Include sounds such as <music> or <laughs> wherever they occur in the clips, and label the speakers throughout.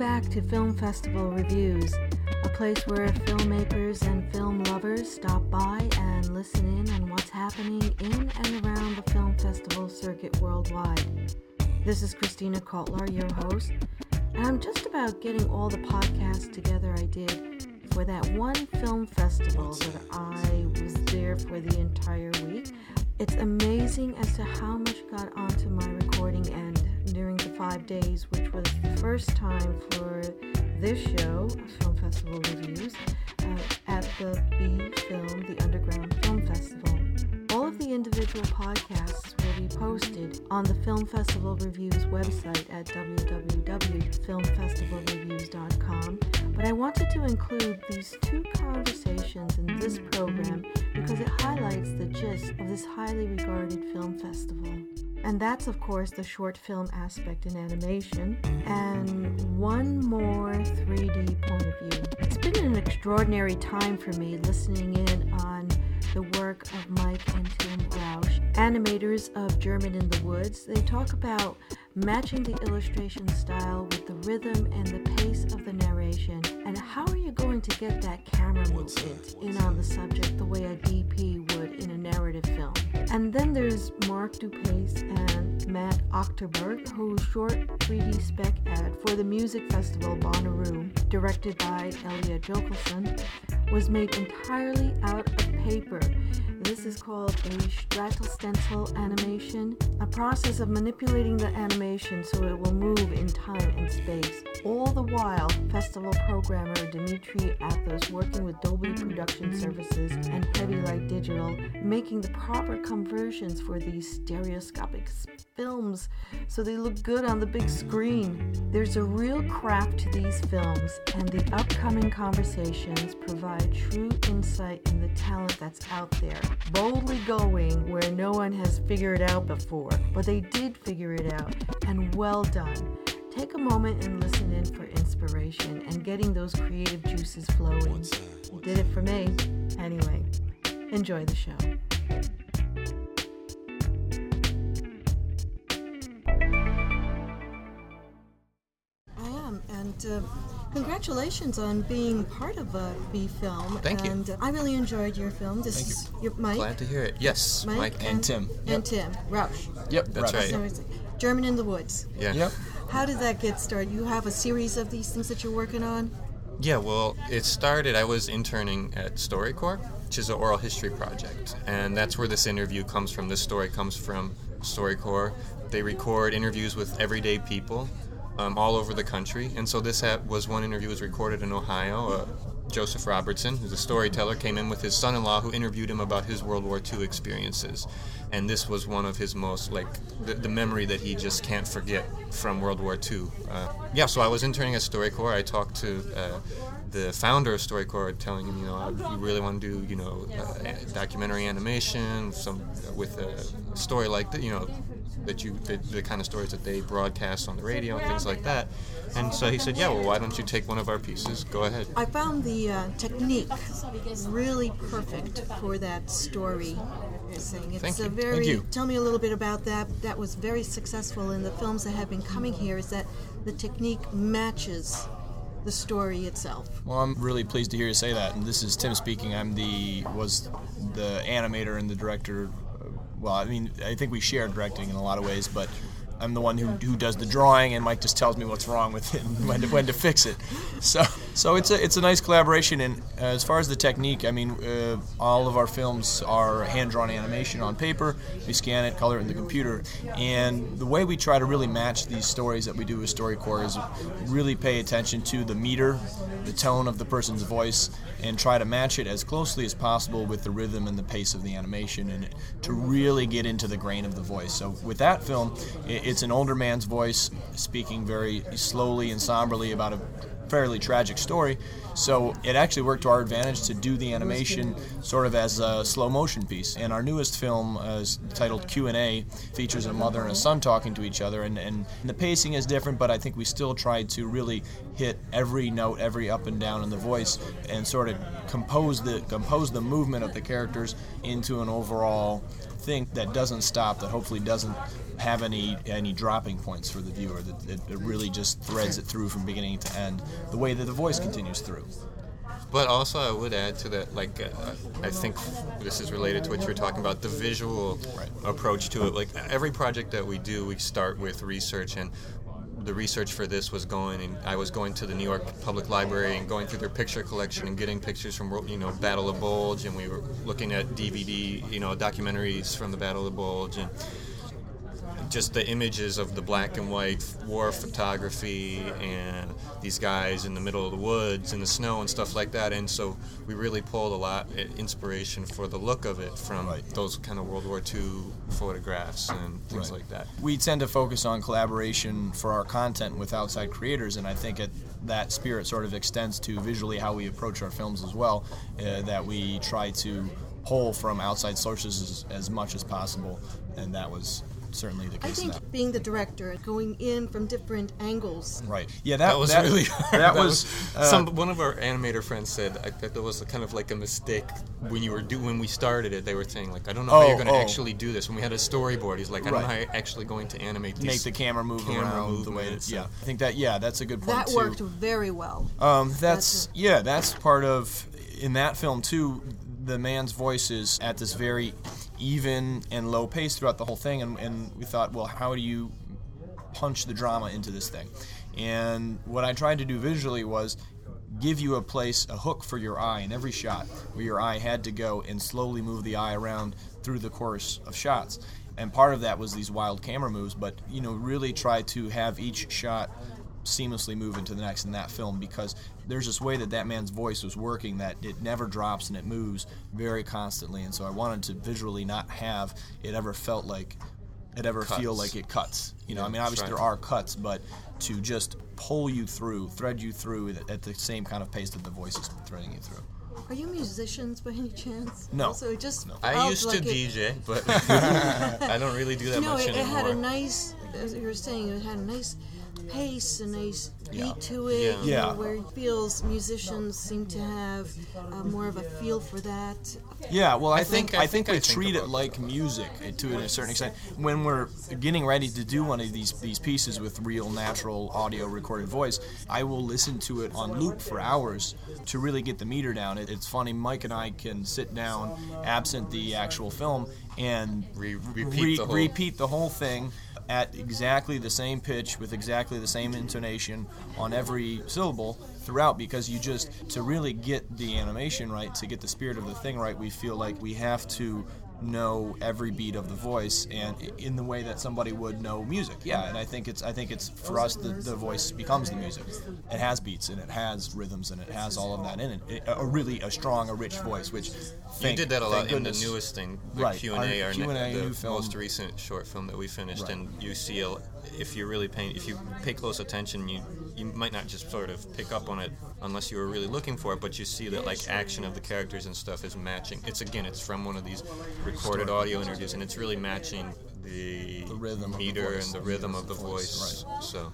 Speaker 1: back to Film Festival Reviews, a place where filmmakers and film lovers stop by and listen in on what's happening in and around the film festival circuit worldwide. This is Christina Kotlar, your host, and I'm just about getting all the podcasts together I did for that one film festival that I was there for the entire week. It's amazing as to how much got onto my recording end during the five days, which was first time for this show, Film Festival Reviews, uh, at the B Film, the Underground Film Festival. All of the individual podcasts will be posted on the Film Festival Reviews website at www.filmfestivalreviews.com. But I wanted to include these two conversations in this program because it highlights the gist of this highly regarded film festival. And that's, of course, the short film aspect in animation, and one more 3D point of view. It's been an extraordinary time for me listening in on the work of Mike and Tim Rauch, animators of German in the Woods. They talk about matching the illustration style with the rhythm and the pace of the narration, and how are you going to get that camera movement in on the subject the way a DP would in a narrative film. And then there's Mark DePace and Matt Ochterberg, whose short 3D spec ad for the music festival Bonnaroo, directed by Elliot Jokelson, was made entirely out of paper. This is called a strata stencil animation, a process of manipulating the animation so it will move in time and space. All the while, festival programmer Dimitri Athos working with Dolby Production Services and Heavy Light Digital, making the proper conversions for these stereoscopic films so they look good on the big screen. There's a real craft to these films, and the upcoming conversations provide true insight in the talent that's out there, boldly going where no one has figured out before, but they did figure it out, and well done. Take a moment and listen in for inspiration and getting those creative juices flowing. You did it for me. Anyway, enjoy the show. Am, and uh, congratulations on being part of a B film.
Speaker 2: Thank you.
Speaker 1: and uh, I really enjoyed your film. This
Speaker 2: Thank you.
Speaker 1: your Mike.
Speaker 2: Glad to hear it. Yes,
Speaker 1: Mike,
Speaker 2: Mike,
Speaker 3: and Tim.
Speaker 1: and Tim Rauch.
Speaker 3: Yep,
Speaker 2: That's right.
Speaker 1: So German in the Woods.
Speaker 2: Yeah.
Speaker 3: Yep.
Speaker 1: How did that get started? You have a series of these things that you're working on.
Speaker 2: Yeah, well, it started, I was interning at StoryCorps, which is an oral history project. And that's where this interview comes from. This story comes from StoryCorps. They record interviews with everyday people um, all over the country. And so this ha- was one interview was recorded in Ohio. Uh, Joseph Robertson, who's a storyteller, came in with his son-in-law who interviewed him about his World War II experiences. And this was one of his most, like, the, the memory that he just can't forget from World War II. Uh, yeah, so I was interning at StoryCorps. I talked to uh, the founder of StoryCorps, telling him, you know, I really want to do, you know, uh, documentary animation, some with a story like that, you know, that you the, the kind of stories that they broadcast on the radio and things like that. And so he said, yeah, well, why don't you take one of our pieces? Go ahead.
Speaker 1: I found the uh, technique really perfect for that story. You're it's
Speaker 2: Thank
Speaker 1: a
Speaker 2: you.
Speaker 1: very.
Speaker 3: Thank you.
Speaker 1: Tell me a little bit about that. That was very successful in the films that have been coming here. Is that the technique matches the story itself?
Speaker 3: Well, I'm really pleased to hear you say that. And this is Tim speaking. I'm the was the animator and the director. Well, I mean, I think we share directing in a lot of ways, but I'm the one who, who does the drawing, and Mike just tells me what's wrong with it and when to, when to fix it. So so it's a it's a nice collaboration. And uh, as far as the technique, I mean, uh, all of our films are hand drawn animation on paper. We scan it, color it in the computer, and the way we try to really match these stories that we do with StoryCorps is really pay attention to the meter, the tone of the person's voice, and try to match it as closely as possible with the rhythm and the pace of the animation, and to really get into the grain of the voice. So with that film, it's an older man's voice speaking very slowly and somberly about a fairly tragic story. So it actually worked to our advantage to do the animation sort of as a slow motion piece. And our newest film uh, is titled Q&A features a mother and a son talking to each other and, and the pacing is different but I think we still tried to really hit every note, every up and down in the voice and sort of compose the compose the movement of the characters into an overall thing that doesn't stop, that hopefully doesn't have any any dropping points for the viewer. That it, it really just threads it through from beginning to end, the way that the voice continues through.
Speaker 2: But also, I would add to that, like, uh, I think this is related to what you were talking about, the visual
Speaker 3: Right.
Speaker 2: approach to it. Like, every project that we do, we start with research, and the research for this was going, and I was going to the New York Public Library and going through their picture collection and getting pictures from, you know, Battle of Bulge, and we were looking at DVD, you know, documentaries from the Battle of Bulge, and just the images of the black and white war photography and these guys in the middle of the woods in the snow and stuff like that. And so we really pulled a lot of inspiration for the look of it from
Speaker 3: Right.
Speaker 2: those kind of World War II photographs and things
Speaker 3: Right.
Speaker 2: like that.
Speaker 3: We tend to focus on collaboration for our content with outside creators, and I think it, that spirit sort of extends to visually how we approach our films as well. Uh, that we try to pull from outside sources as, as much as possible, and that was certainly the
Speaker 1: I
Speaker 3: case. in
Speaker 1: think
Speaker 3: that.
Speaker 1: being the director, going in from different angles.
Speaker 3: Right. Yeah, that,
Speaker 2: That was
Speaker 3: that-
Speaker 2: really <laughs> hard.
Speaker 3: That, was, uh,
Speaker 2: some one of our animator friends said I, that there was a kind of like a mistake when you were do when we started it. They were saying like I don't know how
Speaker 3: Oh,
Speaker 2: you're going to
Speaker 3: oh.
Speaker 2: actually do this. When we had a storyboard, he's like I don't know how you're actually going to animate these
Speaker 3: make the camera move
Speaker 2: camera
Speaker 3: around the way that, yeah. I think that yeah, that's a good point
Speaker 1: That
Speaker 3: too.
Speaker 1: worked very well.
Speaker 3: Um, that's
Speaker 1: That's it.
Speaker 3: yeah, that's part of in that film too. The man's voice is at this very even and low pace throughout the whole thing, and, and we thought, well, how do you punch the drama into this thing? And what I tried to do visually was give you a place, a hook for your eye in every shot, where your eye had to go and slowly move the eye around through the course of shots. And part of that was these wild camera moves, but you know, really try to have each shot seamlessly move into the next in that film because there's this way that that man's voice was working that it never drops and it moves very constantly and so i wanted to visually not have it ever felt like it ever feel like it cuts you know
Speaker 2: Yeah,
Speaker 3: i mean obviously
Speaker 2: right.
Speaker 3: there are cuts but to just pull you through thread you through at- at the same kind of pace that the voice is threading you through
Speaker 1: Are you musicians by any chance?
Speaker 3: No.
Speaker 1: So it just
Speaker 2: I
Speaker 1: felt
Speaker 2: used
Speaker 1: like
Speaker 2: to
Speaker 1: it-
Speaker 2: DJ, but <laughs> <laughs> I don't really do that
Speaker 1: No,
Speaker 2: much
Speaker 1: it, it had a nice, as you were saying, it had a nice pace, and a nice
Speaker 3: Yeah.
Speaker 1: beat to it.
Speaker 2: Yeah.
Speaker 1: you know,
Speaker 3: Yeah.
Speaker 1: where it feels musicians seem to have uh, more of a feel for that.
Speaker 3: Yeah, well, I,
Speaker 2: I
Speaker 3: think,
Speaker 2: think-
Speaker 3: I
Speaker 2: I
Speaker 3: think
Speaker 2: think I
Speaker 3: we
Speaker 2: think
Speaker 3: treat it like music to a certain extent. When we're getting ready to do one of these these pieces with real, natural audio recorded voice, I will listen to it on loop for hours to really get the meter down. It, it's funny, Mike and I can sit down, absent the actual film, and
Speaker 2: Re- repeat
Speaker 3: re-
Speaker 2: the whole-
Speaker 3: repeat the whole thing at exactly the same pitch with exactly the same intonation on every syllable throughout because you just to really get the animation right to get the spirit of the thing right we feel like we have to know every beat of the voice and in the way that somebody would know music. Yeah and i think it's i think it's for us the, the voice becomes the music. It has beats and it has rhythms and it has all of that in it, it a really a strong a rich voice which
Speaker 2: You did that a lot in the newest thing, the
Speaker 3: Right,
Speaker 2: q&a
Speaker 3: our, Q&A
Speaker 2: ne- the most recent short film that we finished,
Speaker 3: Right.
Speaker 2: and you see, a, if you're really paying, if you pay close attention, you you might not just sort of pick up on it unless you were really looking for it, but you see that like action of the characters and stuff is matching. It's again, it's from one of these recorded audio interviews, and it's really matching the,
Speaker 3: The rhythm of the
Speaker 2: meter
Speaker 3: voice.
Speaker 2: and the rhythm of the
Speaker 3: Voice,
Speaker 2: voice. So.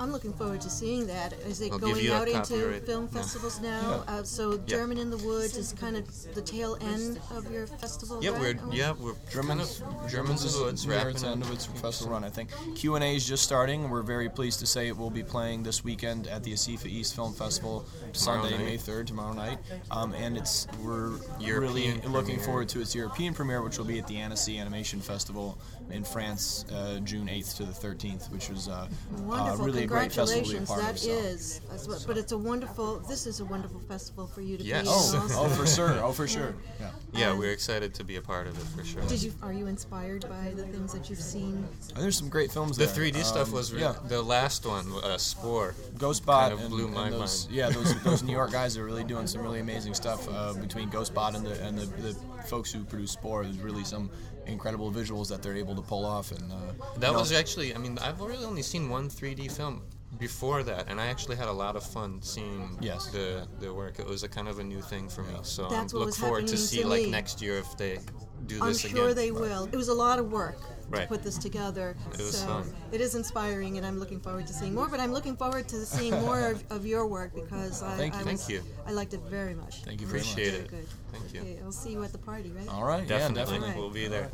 Speaker 1: I'm looking forward to seeing that. Is it
Speaker 2: I'll give
Speaker 1: going
Speaker 2: you a
Speaker 1: out
Speaker 2: copy
Speaker 1: into
Speaker 2: right
Speaker 1: film
Speaker 2: now.
Speaker 1: festivals now? Uh, so German in the Woods is kind of the tail end of your festival.
Speaker 2: Yeah,
Speaker 1: right?
Speaker 2: we're
Speaker 1: Oh.
Speaker 2: yeah we're
Speaker 3: Germans,
Speaker 2: kind of Germans in the woods
Speaker 3: near
Speaker 2: wrapping
Speaker 3: its
Speaker 2: up.
Speaker 3: end of its festival run, I think. Q and A is just starting. We're very pleased to say it will be playing this weekend at the Asifa East Film Festival,
Speaker 2: Tomorrow
Speaker 3: Sunday,
Speaker 2: night.
Speaker 3: May third, tomorrow night. Um, and it's we're really
Speaker 2: European
Speaker 3: looking
Speaker 2: premiere.
Speaker 3: forward to its European premiere, which will be at the Annecy Animation Festival in France, uh, June eighth to the thirteenth, which was uh, uh,
Speaker 1: Wonderful.
Speaker 3: really a great festival to be a
Speaker 1: Congratulations.
Speaker 3: part
Speaker 1: That
Speaker 3: of. so.
Speaker 1: is, that's what- but it's a wonderful. This is a wonderful festival for you to
Speaker 2: Yes.
Speaker 1: be
Speaker 3: Oh,
Speaker 1: in. Also.
Speaker 3: oh, for sure. Oh, for sure. Yeah.
Speaker 2: Yeah, we're excited to be a part of it for sure.
Speaker 1: Did you? Are you inspired by the things that you've seen?
Speaker 3: And there's some great films
Speaker 2: The
Speaker 3: there.
Speaker 2: 3D stuff
Speaker 3: Um,
Speaker 2: was re-
Speaker 3: yeah.
Speaker 2: the last one, uh, Spore.
Speaker 3: Ghostbot
Speaker 2: kind of
Speaker 3: and,
Speaker 2: blew
Speaker 3: and
Speaker 2: my
Speaker 3: those,
Speaker 2: mind.
Speaker 3: yeah, those, <laughs> those New York guys are really doing some really amazing stuff uh, between Ghostbot and the and the, the folks who produce Spore. There's really some incredible visuals that they're able to pull off, and uh,
Speaker 2: That
Speaker 3: you know,
Speaker 2: was actually, I mean, I've really only seen one 3D film before that, and I actually had a lot of fun seeing
Speaker 3: Yes.
Speaker 2: the the work. It was a kind of a new thing for me, so I
Speaker 1: That's what
Speaker 2: look forward to see
Speaker 1: to
Speaker 2: like next year if they do
Speaker 1: I'm
Speaker 2: this
Speaker 1: sure
Speaker 2: again.
Speaker 1: they will. It was a lot of work to put this together.
Speaker 2: It was
Speaker 1: so
Speaker 2: fun.
Speaker 1: it is inspiring, and I'm looking forward to seeing more. But I'm looking forward to seeing more of, of your work because I,
Speaker 3: Thank
Speaker 1: I
Speaker 3: you.
Speaker 1: was,
Speaker 2: Thank you.
Speaker 1: I liked it very much.
Speaker 3: Thank you very much.
Speaker 2: Appreciate
Speaker 1: Very
Speaker 2: it.
Speaker 1: good.
Speaker 2: Thank you.
Speaker 1: Okay, I'll see you at the party, right?
Speaker 3: All right,
Speaker 2: Definitely,
Speaker 3: yeah, definitely.
Speaker 1: Right.
Speaker 2: we'll be there.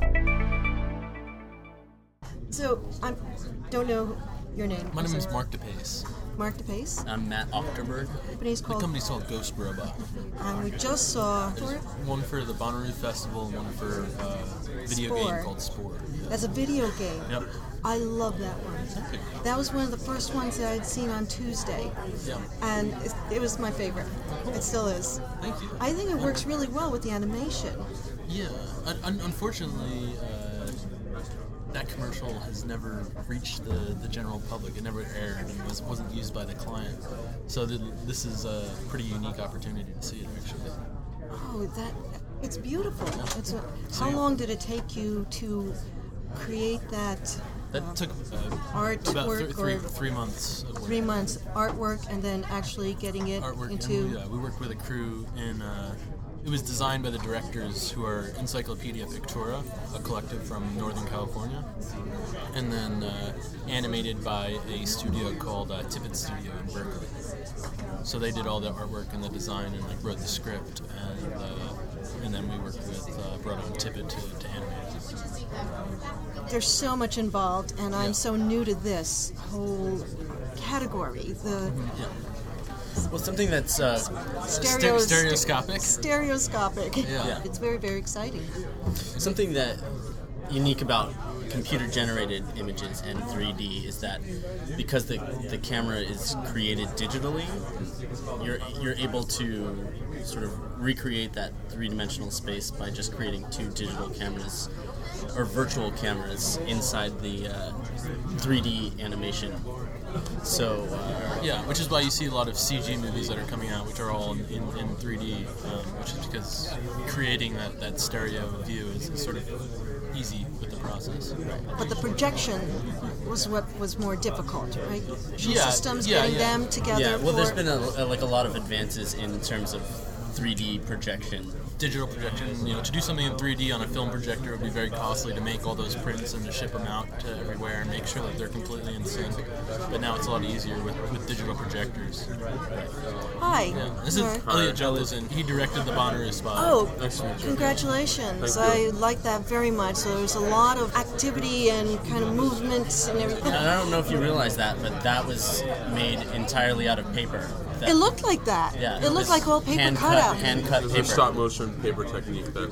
Speaker 4: So I don't know your name.
Speaker 5: My name is. Mark DePace.
Speaker 4: Mark DePace.
Speaker 5: I'm Matt Ochterberg.
Speaker 4: Company's
Speaker 5: The company's called Ghost Robot.
Speaker 4: And we just saw.
Speaker 5: There's one for the Bonnaroo Festival and one for uh, a video
Speaker 4: Spore.
Speaker 5: game called Spore.
Speaker 4: That's a video game.
Speaker 5: Yep.
Speaker 4: I love that one. That was one of the first ones that I'd seen on Tuesday,
Speaker 5: Yeah.
Speaker 4: and it, it was my favorite. It still is.
Speaker 5: Thank you.
Speaker 4: I think it works really well with the animation.
Speaker 5: Yeah. Un- un- unfortunately, uh, that commercial has never reached the, the general public. It never aired and was, wasn't used by the client. So th- this is a pretty unique opportunity to see it actually.
Speaker 4: Oh, that it's beautiful. It's a, how long did it take you to create that
Speaker 5: That took uh,
Speaker 4: artwork
Speaker 5: about th- three,
Speaker 4: or
Speaker 5: three months
Speaker 4: three months artwork and then actually getting it
Speaker 5: artwork.
Speaker 4: into?
Speaker 5: and, yeah, we worked with a crew in. Uh, it was designed by the directors who are Encyclopedia Pictura, a collective from Northern California, and then uh, animated by a studio called uh, Tippett Studio in Berkeley. So they did all the artwork and the design and like wrote the script, and uh, and then we worked with uh, brought on Tippett to, to animate it.
Speaker 4: There's so much involved, and I'm so new to this whole category. The
Speaker 6: Well, something that's uh,
Speaker 4: stereos-
Speaker 5: stereoscopic.
Speaker 4: stereoscopic.
Speaker 5: Yeah. <laughs>
Speaker 4: It's very, very exciting.
Speaker 6: something that unique about computer generated images and 3D is that because the, the camera is created digitally, you're you're able to sort of recreate that three dimensional space by just creating two digital cameras or virtual cameras inside the uh, 3D animation. So uh,
Speaker 5: Yeah, which is why you see a lot of CG movies that are coming out, which are all in, in, in 3D, um, which is because creating that, that stereo view is sort of easy with the process.
Speaker 4: But the projection was what was more difficult, right? Visual
Speaker 5: Yeah,
Speaker 4: systems,
Speaker 5: yeah,
Speaker 4: getting
Speaker 5: yeah.
Speaker 4: them together.
Speaker 6: yeah, well,
Speaker 4: for,
Speaker 6: there's been a, a, like a lot of advances in terms of 3D projection.
Speaker 5: Digital projection, you know, to do something in 3D on a film projector would be very costly to make all those prints and to ship them out to everywhere and make sure that they're completely in sync. But now it's a lot easier with, with digital projectors.
Speaker 4: Hi.
Speaker 5: Yeah. This is
Speaker 4: Hi.
Speaker 5: Elliot Jellison. He directed the Bonnaroo spot.
Speaker 4: Oh,
Speaker 7: Nice to meet you.
Speaker 4: congratulations. I like that very much. So there's a lot of activity and kind of movements and everything.
Speaker 6: And I don't know if you realize that, but that was made entirely out of paper. That-
Speaker 4: It looked like that.
Speaker 6: yeah,
Speaker 4: it looked like all paper
Speaker 6: hand
Speaker 4: cutout.
Speaker 6: cut, hand cut
Speaker 7: There's
Speaker 6: paper.
Speaker 7: a stop motion paper technique that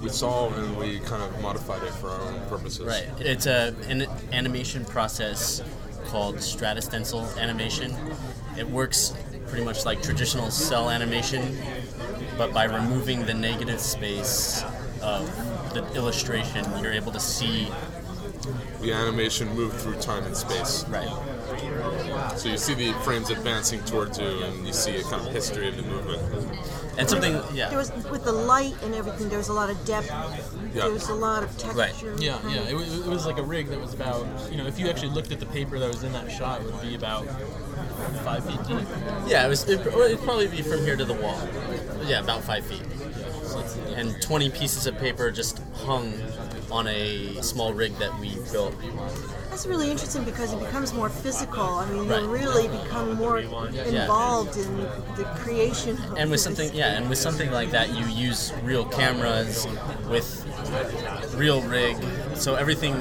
Speaker 7: we saw and we kind of modified it for our own purposes.
Speaker 6: Right. It's a, an animation process called strata stencil animation. It works pretty much like traditional cell animation, but by removing the negative space of the illustration, you're able to see.
Speaker 7: The animation moved through time and space.
Speaker 6: Right.
Speaker 7: So you see the frames advancing towards you and you see a kind of history of the movement.
Speaker 6: And something, yeah.
Speaker 4: There was with the light and everything. There was a lot of depth. There was a lot of
Speaker 6: Right.
Speaker 4: texture.
Speaker 5: Yeah,
Speaker 4: um,
Speaker 5: yeah. It, was- it was like a rig that was about, you know, if you actually looked at the paper that was in that shot, it would be about five feet deep.
Speaker 6: Yeah, it was. It, it'd probably be from here to the wall. Yeah, about five feet. And 20 pieces of paper just hung on a small rig that we built.
Speaker 4: That's really interesting because it becomes more physical. I mean,
Speaker 6: Right.
Speaker 4: you really become more involved in the creation.
Speaker 6: And with
Speaker 4: this.
Speaker 6: something yeah and with something like that you use real cameras with real rig so everything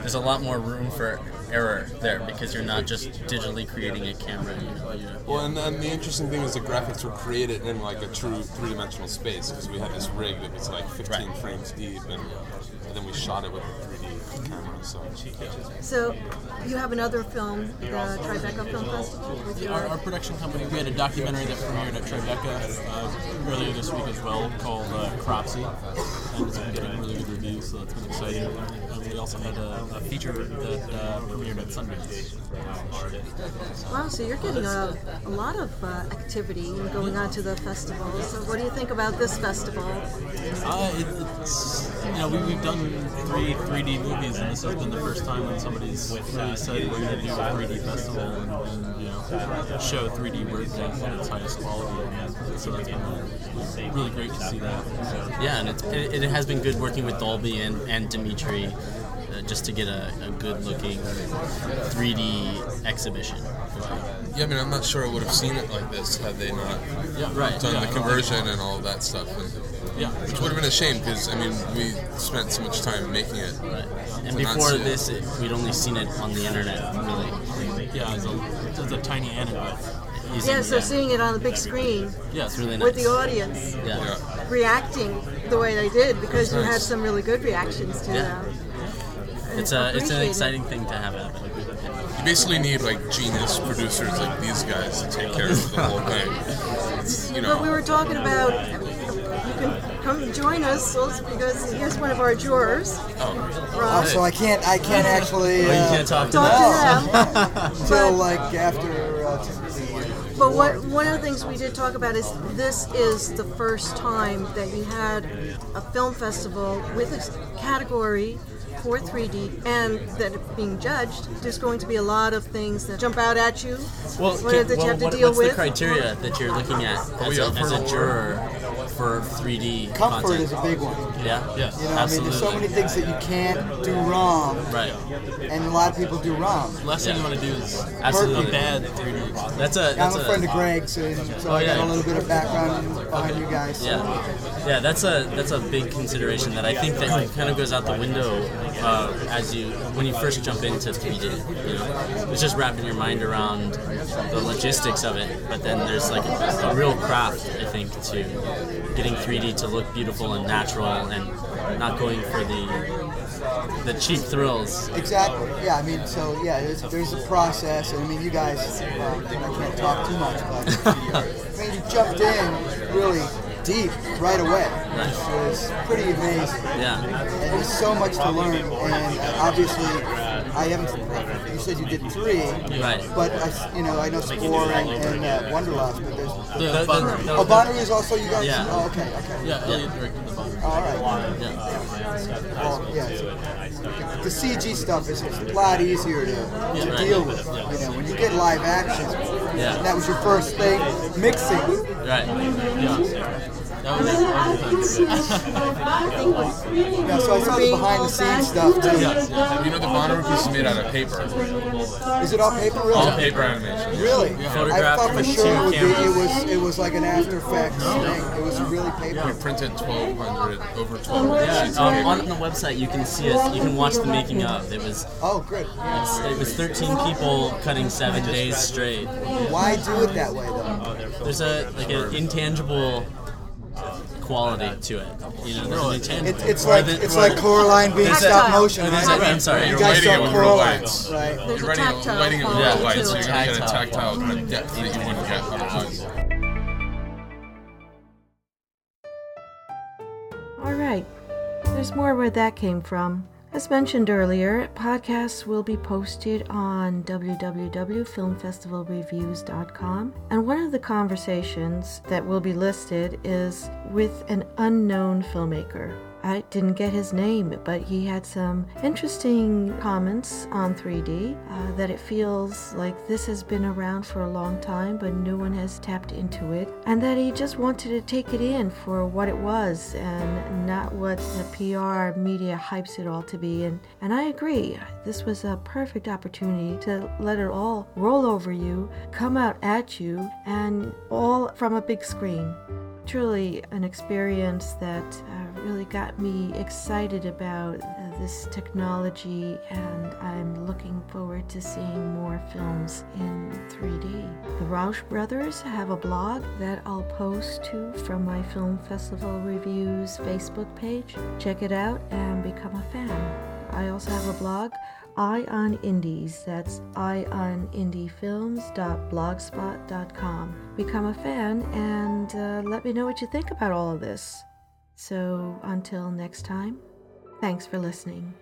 Speaker 6: there's a lot more room for error there because you're not just digitally creating a camera you know, you
Speaker 7: Well, and, and the interesting thing is the graphics were created in like a true three-dimensional space because we had this rig that was like 15
Speaker 6: Right.
Speaker 7: frames deep, and, and then we shot it with a 3D camera. So
Speaker 4: So, you have another film, the Tribeca Film Festival. With your,
Speaker 5: our, our production company, we had a documentary that premiered at Tribeca uh, earlier this week as well called uh, Cropsy. And it's been getting really good reviews, so that's been exciting. And we also had a, a feature that uh, premiered at Sundance.
Speaker 4: wow, so you're getting a, a lot of uh, activity going on to the festival. So, what do you think about this festival?
Speaker 5: Uh, it, it's you know we, we've done three 3D movies, and this has been the first time when somebody's really said we're going to do a 3D festival and, and you know show 3D work at its highest quality. And so that's been uh, really great to see that. So,
Speaker 6: yeah and it's, it, it has been good working with dolby and, and dimitri uh, just to get a, a good looking 3d exhibition
Speaker 8: Yeah, I mean, I'm not sure I would have seen it like this had they not
Speaker 5: yeah,
Speaker 6: right
Speaker 8: done
Speaker 5: Yeah,
Speaker 8: the conversion and all of that stuff. And
Speaker 5: Yeah.
Speaker 7: Which would have been a shame because I mean we spent so much time making it.
Speaker 6: Right. And before
Speaker 7: see it.
Speaker 6: this, it, we'd only seen it on the internet, really.
Speaker 5: Yeah, it's a, it's a tiny anecdote.
Speaker 1: Yeah, so seeing it on the big screen
Speaker 5: Yeah,
Speaker 6: it's really nice.
Speaker 1: with the audience
Speaker 6: Yeah.
Speaker 7: Yeah.
Speaker 1: reacting the way they did because you had some really good reactions to
Speaker 6: Yeah.
Speaker 1: them.
Speaker 6: It's a it's an exciting thing to have happen.
Speaker 7: You basically need like genius producers like these guys to take care of the whole <laughs> thing. It's, you
Speaker 1: But we were talking about you can come join us also because here's one of our jurors,
Speaker 7: oh,
Speaker 1: Rob.
Speaker 9: So I can't I can't actually
Speaker 6: Oh, you
Speaker 9: uh,
Speaker 6: can't talk to
Speaker 1: Talk
Speaker 6: them.
Speaker 1: to them. <laughs>
Speaker 9: until like after. Uh,
Speaker 1: But what one of the things we did talk about is this is the first time that you had a film festival with a category for 3D and that being judged. There's going to be a lot of things that jump out at you.
Speaker 6: Well,
Speaker 1: What
Speaker 6: can-
Speaker 1: that you
Speaker 6: well,
Speaker 1: have to
Speaker 6: what-
Speaker 1: deal
Speaker 6: what's
Speaker 1: with.
Speaker 6: the criteria that you're looking at as, a, as a juror for 3D
Speaker 9: comfort
Speaker 6: content?
Speaker 9: is a big one.
Speaker 6: Yeah,
Speaker 5: Yes.
Speaker 9: You know, I mean, there's so many things that you can't do wrong,
Speaker 6: Right,
Speaker 9: and a lot of people do wrong.
Speaker 5: Last thing
Speaker 6: Yeah.
Speaker 5: you want to do is
Speaker 6: absolutely.
Speaker 5: a bad 3D experience.
Speaker 6: That's a
Speaker 9: I'm
Speaker 6: that's
Speaker 9: a
Speaker 6: a
Speaker 9: friend of Greg's, and so I got
Speaker 6: yeah.
Speaker 9: a little bit of background behind you guys. so-
Speaker 6: Yeah, yeah, that's a that's a big consideration that I think that kind of goes out the window uh, as you when you first jump into 3D. You know, it's just wrapping your mind around the logistics of it, but then there's like a, a real craft, I think, to getting 3D to look beautiful and natural, and not going for the the cheap thrills.
Speaker 9: Exactly. Yeah. I mean, so yeah, there's, there's a process, and I mean, you guys. Uh, I can't talk too much, but <laughs> I mean, you jumped in really deep right away, which was pretty amazing.
Speaker 6: Yeah,
Speaker 9: And there's so much to learn, and obviously, I haven't. You said you did three,
Speaker 6: right.
Speaker 9: but I, you know, I know Spore and, and uh, Wonderlust, but there's.
Speaker 5: The,
Speaker 6: The- the-
Speaker 9: Oh, Bonnaroo is also you guys.
Speaker 6: Yeah.
Speaker 9: Oh, okay, okay.
Speaker 5: yeah, Elliot directed the Bonner.
Speaker 9: All right.
Speaker 6: Yeah.
Speaker 9: Well, yeah. The CG stuff is it's a lot easier to, to
Speaker 6: right.
Speaker 9: deal with. You know, when you get live action,
Speaker 6: Yeah.
Speaker 9: and that was your first thing, mixing.
Speaker 6: Right.
Speaker 5: Yeah. That was, that was
Speaker 9: Yeah, so I saw the behind the scenes stuff too.
Speaker 7: you know the Bonner piece is made out of paper.
Speaker 9: Is it all paper really?
Speaker 7: All paper animation.
Speaker 9: Really? I
Speaker 6: Photographed
Speaker 9: thought for sure it would be. It was. It was like an After Effects thing. It was really paper.
Speaker 7: We printed 1,200 over 1,200
Speaker 6: Yeah,
Speaker 7: sheets of
Speaker 6: um, on the website you can see it. You can watch the making of. It was
Speaker 9: Oh, good.
Speaker 6: it was 13 people cutting seven days straight.
Speaker 9: Why do it that way though?
Speaker 6: There's a like an intangible quality to it. You know, there's an intangible.
Speaker 9: It, it's like
Speaker 6: than-
Speaker 9: it's like Coraline being
Speaker 6: There's
Speaker 9: stop
Speaker 1: a-
Speaker 9: motion.
Speaker 6: There's
Speaker 9: right?
Speaker 6: a- I'm sorry.
Speaker 9: You
Speaker 7: You're
Speaker 9: guys
Speaker 7: lighting it
Speaker 9: saw Coraline,
Speaker 7: lights.
Speaker 9: right?
Speaker 1: There's
Speaker 7: You're
Speaker 1: a
Speaker 7: writing,
Speaker 1: tactile
Speaker 7: lighting it with
Speaker 1: quality
Speaker 7: real lights, so you're gonna get a
Speaker 6: Tactile.
Speaker 7: tactile kind of depth that you wouldn't get otherwise.
Speaker 1: All right. There's more where that came from. As mentioned earlier, podcasts will be posted on www.filmfestivalreviews.com. And one of the conversations that will be listed is with an unknown filmmaker. I didn't get his name, but he had some interesting comments on 3D uh, that it feels like this has been around for a long time, but no one has tapped into it, and that he just wanted to take it in for what it was and not what the PR media hypes it all to be. And, and I agree, this was a perfect opportunity to let it all roll over you, come out at you, and all from a big screen truly an experience that uh, really got me excited about uh, this technology and I'm looking forward to seeing more films in 3D. The Rauch brothers have a blog that I'll post to from my Film Festival Reviews Facebook page. Check it out and become a fan. I also have a blog Eye on Indies. That's eyeonindiefilms.blogspot.com. Become a fan and uh, let me know what you think about all of this. So until next time, thanks for listening.